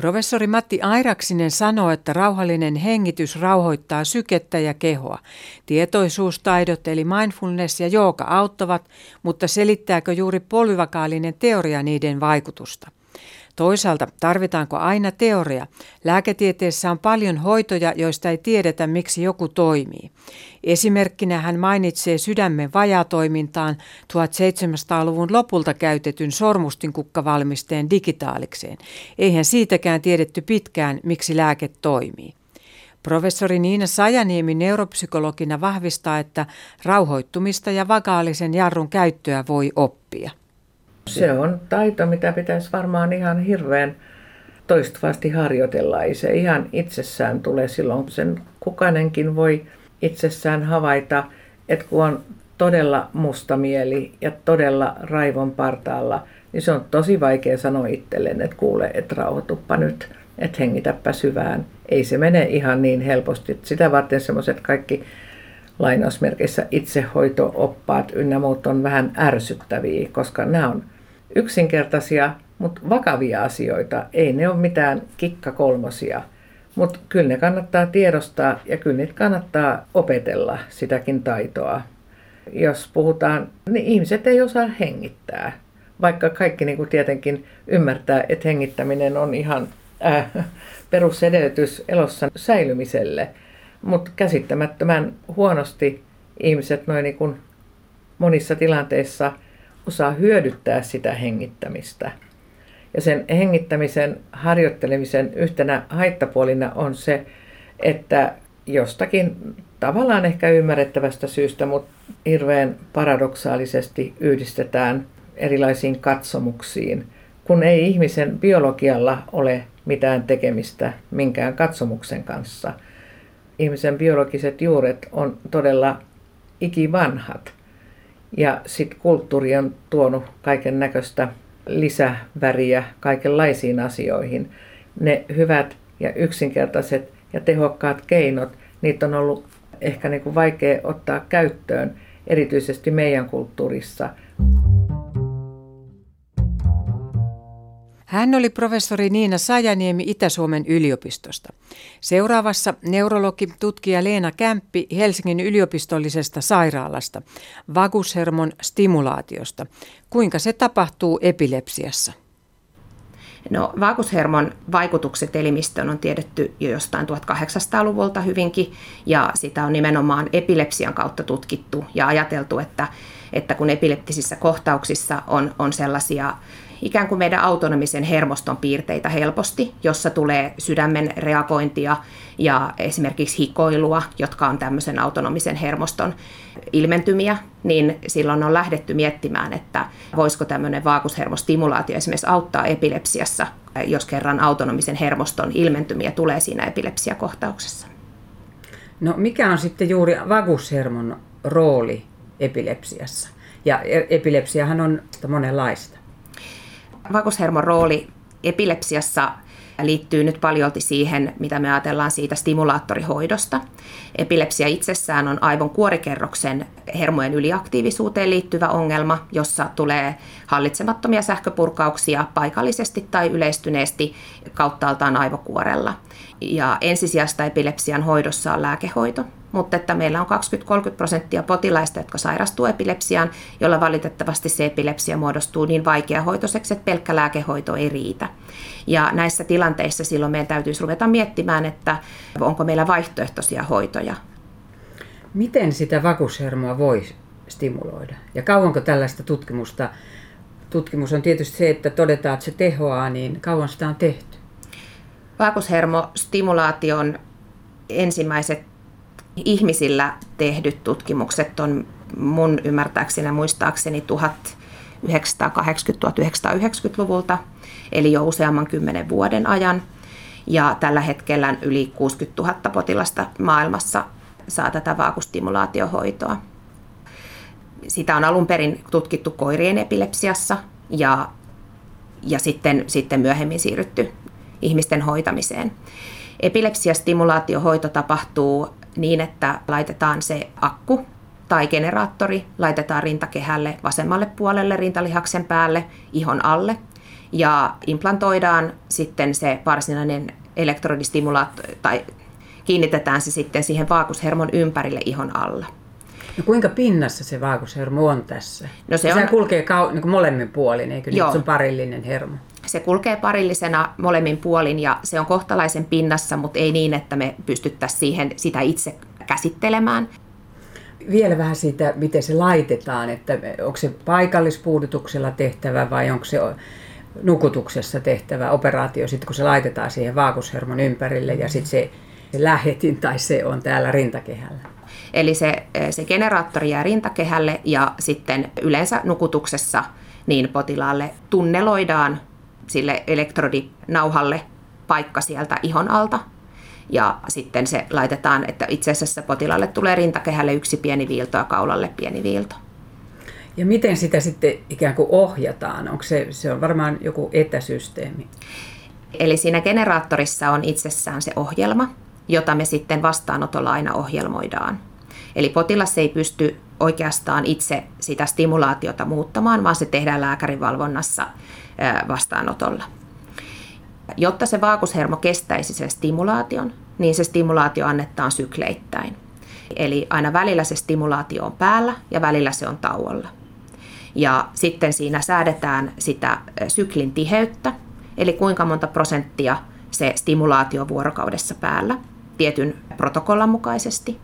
Professori Matti Airaksinen sanoo, että rauhallinen hengitys rauhoittaa sykettä ja kehoa. Tietoisuustaidot eli mindfulness ja jooga auttavat, mutta selittääkö juuri polyvakaalinen teoria niiden vaikutusta? Toisaalta tarvitaanko aina teoria? Lääketieteessä on paljon hoitoja, joista ei tiedetä, miksi joku toimii. Esimerkkinä hän mainitsee sydämen vajatoimintaan 1700-luvun lopulta käytetyn sormustinkukkavavalmisteen digitaalikseen. Eihän siitäkään tiedetty pitkään, miksi lääke toimii. Professori Niina Sajaniemi neuropsykologina vahvistaa, että rauhoittumista ja vakaalisen jarrun käyttöä voi oppia. Se on taito, mitä pitäisi varmaan ihan hirveän toistuvasti harjoitella. Ei se ihan itsessään tule silloin, sen kukainenkin voi itsessään havaita, että kun on todella musta mieli ja todella raivon partaalla, niin se on tosi vaikea sanoa itselleen, että kuule, että rauhoituppa nyt, että hengitäpä syvään. Ei se mene ihan niin helposti. Sitä varten semmoiset kaikki lainausmerkeissä itsehoito-oppaat ynnä muut on vähän ärsyttäviä, koska nämä on yksinkertaisia, mutta vakavia asioita. Ei ne ole mitään kikkakolmosia, mutta kyllä ne kannattaa tiedostaa ja kyllä niitä kannattaa opetella sitäkin taitoa. Jos puhutaan, niin ihmiset ei osaa hengittää, vaikka kaikki niin kuin tietenkin ymmärtää, että hengittäminen on ihan äh, perusedellytys elossa säilymiselle. Mutta käsittämättömän huonosti ihmiset noin niin kuin monissa tilanteissa – osaa hyödyttää sitä hengittämistä. Ja sen hengittämisen harjoittelemisen yhtenä haittapuolina on se, että jostakin tavallaan ehkä ymmärrettävästä syystä, mutta hirveän paradoksaalisesti yhdistetään erilaisiin katsomuksiin, kun ei ihmisen biologialla ole mitään tekemistä minkään katsomuksen kanssa. Ihmisen biologiset juuret on todella ikivanhat. Ja sitten kulttuuri on tuonut kaiken näköistä lisäväriä kaikenlaisiin asioihin. Ne hyvät ja yksinkertaiset ja tehokkaat keinot, niitä on ollut ehkä niin vaikea ottaa käyttöön, erityisesti meidän kulttuurissa. Hän oli professori Niina Sajaniemi Itä-Suomen yliopistosta. Seuraavassa neurologi tutkija Leena Kämppi Helsingin yliopistollisesta sairaalasta, vagushermon stimulaatiosta. Kuinka se tapahtuu epilepsiassa? No, vagushermon vaikutukset elimistöön on tiedetty jo jostain 1800-luvulta hyvinkin, ja sitä on nimenomaan epilepsian kautta tutkittu ja ajateltu, että, että kun epileptisissä kohtauksissa on, on sellaisia ikään kuin meidän autonomisen hermoston piirteitä helposti, jossa tulee sydämen reagointia ja esimerkiksi hikoilua, jotka on tämmöisen autonomisen hermoston ilmentymiä, niin silloin on lähdetty miettimään, että voisiko tämmöinen vaagushermostimulaatio esimerkiksi auttaa epilepsiassa, jos kerran autonomisen hermoston ilmentymiä tulee siinä epilepsiakohtauksessa. No mikä on sitten juuri vagushermon rooli epilepsiassa? Ja e- epilepsiahan on monenlaista. Vagushermon rooli epilepsiassa liittyy nyt paljolti siihen, mitä me ajatellaan siitä stimulaattorihoidosta. Epilepsia itsessään on aivon kuorikerroksen hermojen yliaktiivisuuteen liittyvä ongelma, jossa tulee hallitsemattomia sähköpurkauksia paikallisesti tai yleistyneesti kauttaaltaan aivokuorella. Ja ensisijasta epilepsian hoidossa on lääkehoito, mutta että meillä on 20-30 prosenttia potilaista, jotka sairastuu epilepsiaan, jolla valitettavasti se epilepsia muodostuu niin vaikeahoitoiseksi, että pelkkä lääkehoito ei riitä. Ja näissä tilanteissa silloin meidän täytyisi ruveta miettimään, että onko meillä vaihtoehtoisia hoitoja. Miten sitä vakushermoa voi stimuloida? Ja kauanko tällaista tutkimusta, tutkimus on tietysti se, että todetaan, että se tehoaa, niin kauan sitä on tehty? Vakushermostimulaation ensimmäiset ihmisillä tehdyt tutkimukset on mun ymmärtääkseni ja muistaakseni 1980-1990-luvulta, eli jo useamman kymmenen vuoden ajan. Ja tällä hetkellä yli 60 000 potilasta maailmassa saa tätä vaakustimulaatiohoitoa. Sitä on alun perin tutkittu koirien epilepsiassa ja, ja sitten, sitten myöhemmin siirrytty ihmisten hoitamiseen. Epilepsiastimulaatiohoito tapahtuu niin, että laitetaan se akku tai generaattori, laitetaan rintakehälle vasemmalle puolelle rintalihaksen päälle, ihon alle ja implantoidaan sitten se varsinainen elektrodistimulaattori tai kiinnitetään se sitten siihen vaakushermon ympärille ihon alla. No kuinka pinnassa se vaakushermo on tässä? No se, se on... kulkee kau- niin kuin molemmin puolin, eikö niin? Se on parillinen hermo. Se kulkee parillisena molemmin puolin ja se on kohtalaisen pinnassa, mutta ei niin, että me pystyttäisiin siihen sitä itse käsittelemään. Vielä vähän siitä, miten se laitetaan, että onko se paikallispuudutuksella tehtävä vai onko se nukutuksessa tehtävä operaatio, sitten kun se laitetaan siihen vaakushermon ympärille ja sitten se, lähetin tai se on täällä rintakehällä. Eli se, se generaattori jää rintakehälle ja sitten yleensä nukutuksessa niin potilaalle tunneloidaan sille elektrodinauhalle paikka sieltä ihon alta. Ja sitten se laitetaan, että itse asiassa potilaalle tulee rintakehälle yksi pieni viilto ja kaulalle pieni viilto. Ja miten sitä sitten ikään kuin ohjataan? Onko se, se on varmaan joku etäsysteemi? Eli siinä generaattorissa on itsessään se ohjelma, jota me sitten vastaanotolla aina ohjelmoidaan. Eli potilas ei pysty oikeastaan itse sitä stimulaatiota muuttamaan, vaan se tehdään lääkärin valvonnassa vastaanotolla. Jotta se vaakushermo kestäisi sen stimulaation, niin se stimulaatio annetaan sykleittäin. Eli aina välillä se stimulaatio on päällä ja välillä se on tauolla. Ja sitten siinä säädetään sitä syklin tiheyttä, eli kuinka monta prosenttia se stimulaatio vuorokaudessa päällä tietyn protokollan mukaisesti.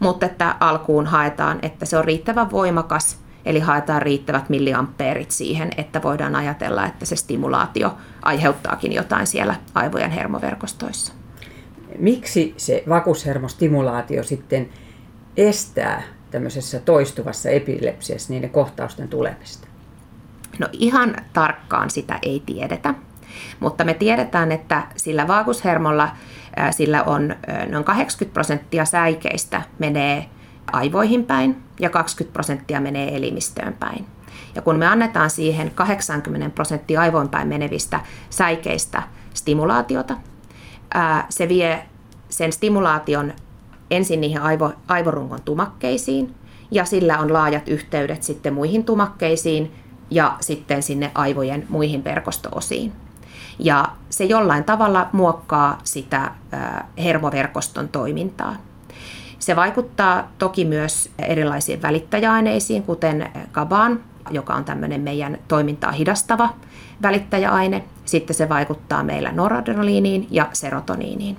Mutta että alkuun haetaan, että se on riittävän voimakas Eli haetaan riittävät milliampeerit siihen, että voidaan ajatella, että se stimulaatio aiheuttaakin jotain siellä aivojen hermoverkostoissa. Miksi se vakuushermostimulaatio sitten estää tämmöisessä toistuvassa epilepsiassa niiden kohtausten tulemista? No ihan tarkkaan sitä ei tiedetä, mutta me tiedetään, että sillä vaagushermolla sillä on noin 80 prosenttia säikeistä menee aivoihin päin ja 20 prosenttia menee elimistöön päin. Ja kun me annetaan siihen 80 prosenttia aivoin päin menevistä säikeistä stimulaatiota, se vie sen stimulaation ensin niihin aivo, aivorungon tumakkeisiin, ja sillä on laajat yhteydet sitten muihin tumakkeisiin ja sitten sinne aivojen muihin verkostoosiin. Ja se jollain tavalla muokkaa sitä hermoverkoston toimintaa. Se vaikuttaa toki myös erilaisiin välittäjäaineisiin, kuten GABAan, joka on tämmöinen meidän toimintaa hidastava välittäjäaine. Sitten se vaikuttaa meillä noradrenaliiniin ja serotoniiniin.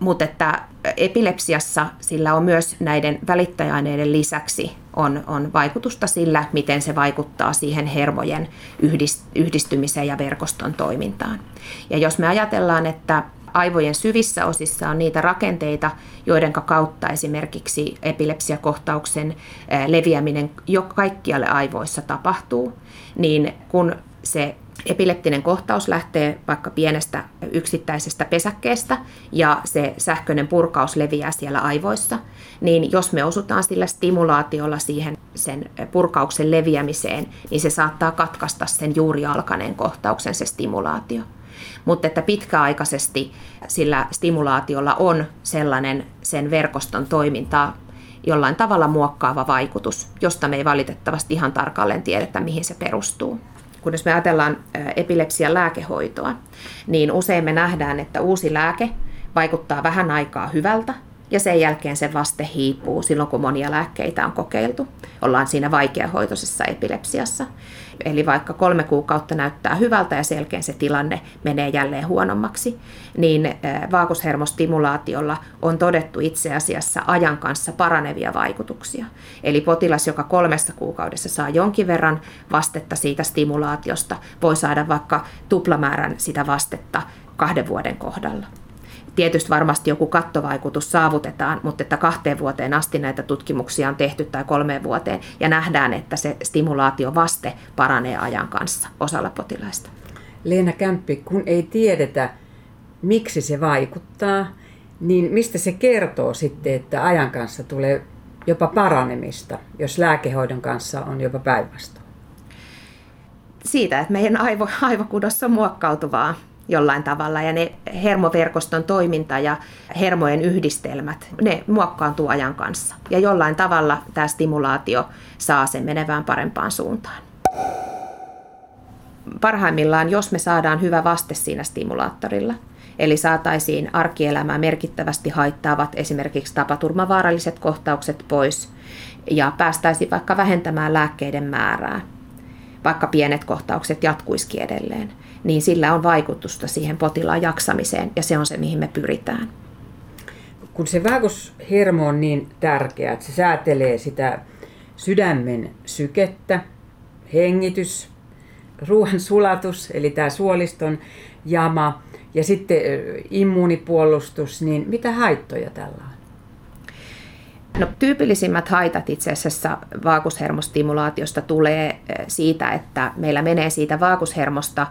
Mutta että epilepsiassa sillä on myös näiden välittäjäaineiden lisäksi on, on vaikutusta sillä, miten se vaikuttaa siihen hermojen yhdistymiseen ja verkoston toimintaan. Ja jos me ajatellaan, että aivojen syvissä osissa on niitä rakenteita, joiden kautta esimerkiksi epilepsiakohtauksen leviäminen jo kaikkialle aivoissa tapahtuu, niin kun se epileptinen kohtaus lähtee vaikka pienestä yksittäisestä pesäkkeestä ja se sähköinen purkaus leviää siellä aivoissa, niin jos me osutaan sillä stimulaatiolla siihen sen purkauksen leviämiseen, niin se saattaa katkaista sen juuri alkaneen kohtauksen se stimulaatio. Mutta että pitkäaikaisesti sillä stimulaatiolla on sellainen sen verkoston toimintaa jollain tavalla muokkaava vaikutus, josta me ei valitettavasti ihan tarkalleen tiedetä, mihin se perustuu kun jos me ajatellaan epilepsian lääkehoitoa, niin usein me nähdään, että uusi lääke vaikuttaa vähän aikaa hyvältä, ja sen jälkeen se vaste hiipuu silloin, kun monia lääkkeitä on kokeiltu. Ollaan siinä vaikeahoitoisessa epilepsiassa. Eli vaikka kolme kuukautta näyttää hyvältä ja sen jälkeen se tilanne menee jälleen huonommaksi, niin vaakushermostimulaatiolla on todettu itse asiassa ajan kanssa paranevia vaikutuksia. Eli potilas, joka kolmessa kuukaudessa saa jonkin verran vastetta siitä stimulaatiosta, voi saada vaikka tuplamäärän sitä vastetta kahden vuoden kohdalla. Tietysti varmasti joku kattovaikutus saavutetaan, mutta että kahteen vuoteen asti näitä tutkimuksia on tehty tai kolmeen vuoteen ja nähdään, että se stimulaatiovaste paranee ajan kanssa osalla potilaista. Leena Kämppi, kun ei tiedetä, miksi se vaikuttaa, niin mistä se kertoo sitten, että ajan kanssa tulee jopa paranemista, jos lääkehoidon kanssa on jopa päinvastoin? Siitä, että meidän aivo, aivokudossa on muokkautuvaa jollain tavalla ja ne hermoverkoston toiminta ja hermojen yhdistelmät, ne muokkaantuu ajan kanssa. Ja jollain tavalla tämä stimulaatio saa sen menevään parempaan suuntaan. Parhaimmillaan, jos me saadaan hyvä vaste siinä stimulaattorilla, eli saataisiin arkielämää merkittävästi haittaavat esimerkiksi tapaturmavaaralliset kohtaukset pois ja päästäisiin vaikka vähentämään lääkkeiden määrää, vaikka pienet kohtaukset jatkuisikin edelleen, niin sillä on vaikutusta siihen potilaan jaksamiseen ja se on se, mihin me pyritään. Kun se vaagushermo on niin tärkeä, että se säätelee sitä sydämen sykettä, hengitys, ruoan sulatus, eli tämä suoliston jama, ja sitten immuunipuolustus, niin mitä haittoja tällä on? No, tyypillisimmät haitat itse asiassa vaakushermostimulaatiosta tulee siitä, että meillä menee siitä vaakushermosta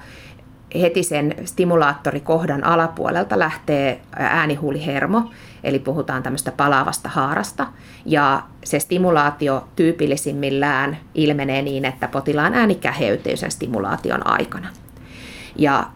heti sen stimulaattorikohdan alapuolelta lähtee äänihuulihermo, eli puhutaan tämmöistä palaavasta haarasta. Ja se stimulaatio tyypillisimmillään ilmenee niin, että potilaan ääni käheytyy sen stimulaation aikana. Ja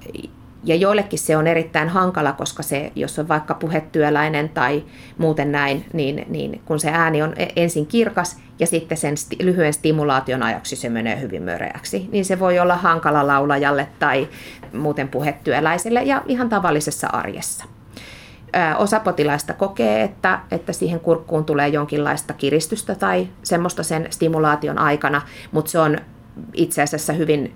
ja joillekin se on erittäin hankala, koska se, jos on vaikka puhetyöläinen tai muuten näin, niin, niin kun se ääni on e-, ensin kirkas ja sitten sen sti- lyhyen stimulaation ajaksi se menee hyvin möreäksi, niin se voi olla hankala laulajalle tai muuten puhetyöläiselle ja ihan tavallisessa arjessa. Osa potilaista kokee, että, että siihen kurkkuun tulee jonkinlaista kiristystä tai semmoista sen stimulaation aikana, mutta se on itse asiassa hyvin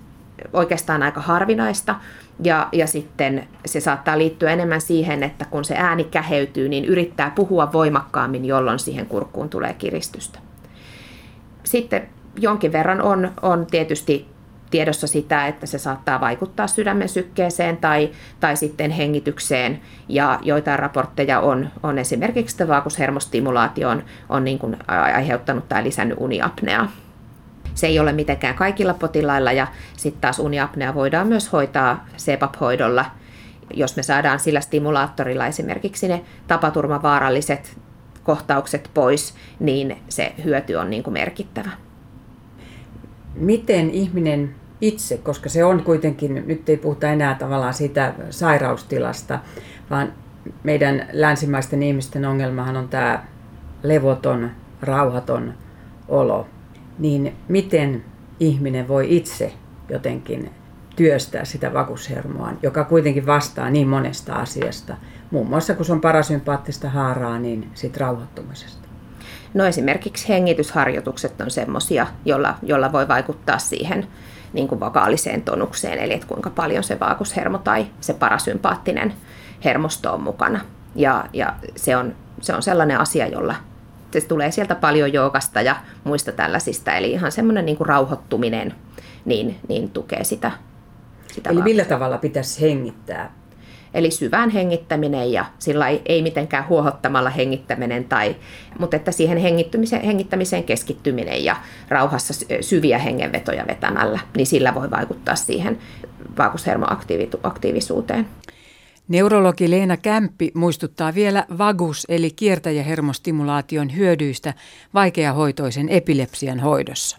oikeastaan aika harvinaista. Ja, ja sitten se saattaa liittyä enemmän siihen, että kun se ääni käheytyy, niin yrittää puhua voimakkaammin, jolloin siihen kurkkuun tulee kiristystä. Sitten jonkin verran on, on tietysti tiedossa sitä, että se saattaa vaikuttaa sydämen sykkeeseen tai, tai sitten hengitykseen. Ja joitain raportteja on, on esimerkiksi, että vaakushermostimulaatio on, on niin kuin aiheuttanut tai lisännyt uniapneaa. Se ei ole mitenkään kaikilla potilailla ja sitten taas uniapnea voidaan myös hoitaa CPAP-hoidolla, jos me saadaan sillä stimulaattorilla esimerkiksi ne tapaturmavaaralliset kohtaukset pois, niin se hyöty on niin kuin merkittävä. Miten ihminen itse, koska se on kuitenkin, nyt ei puhuta enää tavallaan siitä sairaustilasta, vaan meidän länsimaisten ihmisten ongelmahan on tämä levoton, rauhaton olo niin miten ihminen voi itse jotenkin työstää sitä vakushermoa, joka kuitenkin vastaa niin monesta asiasta. Muun muassa kun se on parasympaattista haaraa, niin sit rauhoittumisesta. No esimerkiksi hengitysharjoitukset on semmoisia, jolla, jolla voi vaikuttaa siihen niin kuin vakaaliseen tonukseen, eli että kuinka paljon se vaagushermo tai se parasympaattinen hermosto on mukana. Ja, ja se, on, se on sellainen asia, jolla se tulee sieltä paljon joogasta ja muista tällaisista, eli ihan semmoinen niin kuin rauhoittuminen niin, niin tukee sitä. sitä eli millä tavalla pitäisi hengittää Eli syvään hengittäminen ja sillä ei, ei mitenkään huohottamalla hengittäminen, tai, mutta että siihen hengittämiseen, hengittämiseen keskittyminen ja rauhassa syviä hengenvetoja vetämällä, niin sillä voi vaikuttaa siihen vaagushermoaktiivisuuteen. Neurologi Leena Kämppi muistuttaa vielä vagus eli kiertäjähermostimulaation hyödyistä vaikeahoitoisen epilepsian hoidossa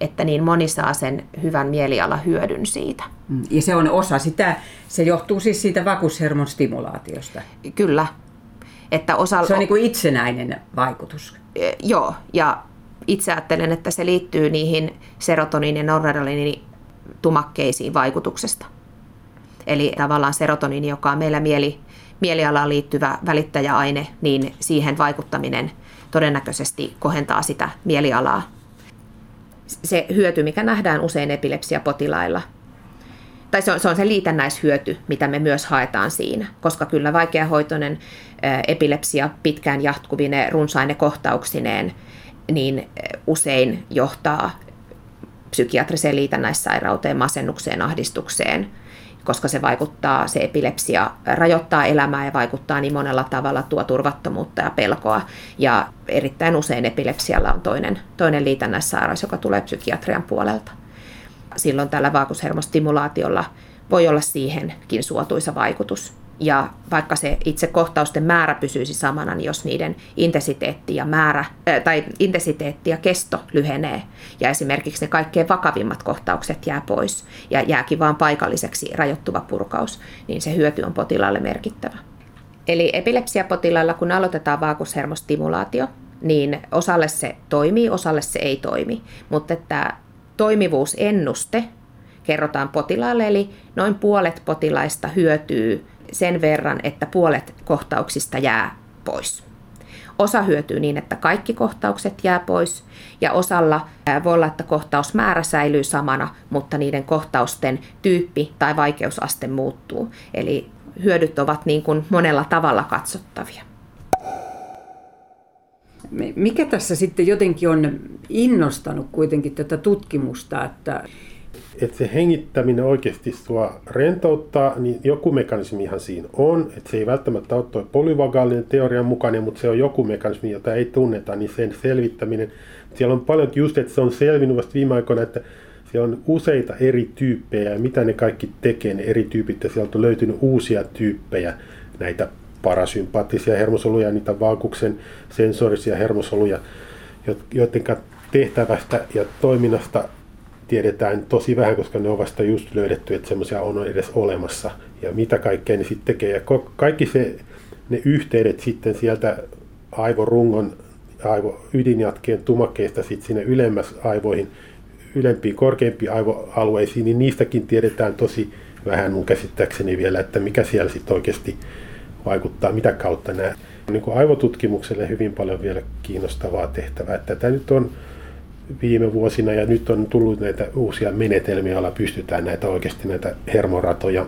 että niin moni saa sen hyvän mieliala hyödyn siitä. Mm, ja se on osa sitä, se johtuu siis siitä vakushermon stimulaatiosta. Kyllä. Että osa... Se on niin kuin itsenäinen vaikutus. E, joo, ja itse ajattelen, että se liittyy niihin serotoniin ja tumakkeisiin vaikutuksesta. Eli tavallaan serotoniini, joka on meillä mieli, mielialaan liittyvä välittäjäaine, niin siihen vaikuttaminen todennäköisesti kohentaa sitä mielialaa se hyöty, mikä nähdään usein epilepsiapotilailla. Tai se on, se on se liitännäishyöty, mitä me myös haetaan siinä, koska kyllä vaikeahoitoinen epilepsia pitkään jatkuvine runsaine kohtauksineen, niin usein johtaa psykiatriseen liitännäissairauteen, masennukseen, ahdistukseen – koska se vaikuttaa, se epilepsia rajoittaa elämää ja vaikuttaa niin monella tavalla, tuo turvattomuutta ja pelkoa. Ja erittäin usein epilepsialla on toinen, toinen liitännäissairaus, joka tulee psykiatrian puolelta. Silloin tällä vaakushermostimulaatiolla voi olla siihenkin suotuisa vaikutus. Ja vaikka se itse kohtausten määrä pysyisi samana, niin jos niiden intensiteetti ja, määrä, tai intensiteetti ja kesto lyhenee, ja esimerkiksi ne kaikkein vakavimmat kohtaukset jää pois, ja jääkin vain paikalliseksi rajoittuva purkaus, niin se hyöty on potilaalle merkittävä. Eli epilepsiapotilailla, kun aloitetaan vaakushermostimulaatio, niin osalle se toimii, osalle se ei toimi. Mutta että toimivuusennuste kerrotaan potilaalle, eli noin puolet potilaista hyötyy sen verran, että puolet kohtauksista jää pois. Osa hyötyy niin, että kaikki kohtaukset jää pois, ja osalla voi olla, että kohtausmäärä säilyy samana, mutta niiden kohtausten tyyppi tai vaikeusaste muuttuu. Eli hyödyt ovat niin kuin monella tavalla katsottavia. Mikä tässä sitten jotenkin on innostanut kuitenkin tätä tutkimusta, että että se hengittäminen oikeasti sua rentouttaa, niin joku mekanismihan siinä on. Että se ei välttämättä ole tuo polyvagaalinen teorian mukainen, mutta se on joku mekanismi, jota ei tunneta, niin sen selvittäminen. Siellä on paljon just, että se on selvinnyt vasta viime aikoina, että siellä on useita eri tyyppejä ja mitä ne kaikki tekee, ne eri tyypit, ja sieltä on löytynyt uusia tyyppejä, näitä parasympaattisia hermosoluja, niitä vaakuksen sensorisia hermosoluja, joiden tehtävästä ja toiminnasta tiedetään tosi vähän, koska ne on vasta just löydetty, että semmoisia on edes olemassa. Ja mitä kaikkea ne sitten tekee. Ja kaikki se, ne yhteydet sitten sieltä aivorungon, aivo, ydinjatkeen tumakkeista sitten sinne ylemmäs aivoihin, ylempiin, korkeimpiin aivoalueisiin, niin niistäkin tiedetään tosi vähän mun käsittääkseni vielä, että mikä siellä sitten oikeasti vaikuttaa, mitä kautta nämä. Niin kuin aivotutkimukselle hyvin paljon vielä kiinnostavaa tehtävää. Että tämä nyt on viime vuosina ja nyt on tullut näitä uusia menetelmiä, joilla pystytään näitä oikeasti näitä hermoratoja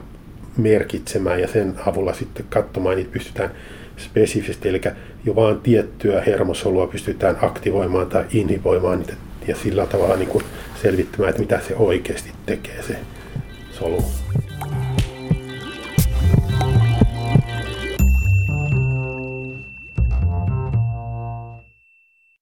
merkitsemään ja sen avulla sitten katsomaan, niitä pystytään spesifisesti, eli jo vaan tiettyä hermosolua pystytään aktivoimaan tai inhiboimaan niitä ja sillä tavalla niin kuin selvittämään, että mitä se oikeasti tekee se solu.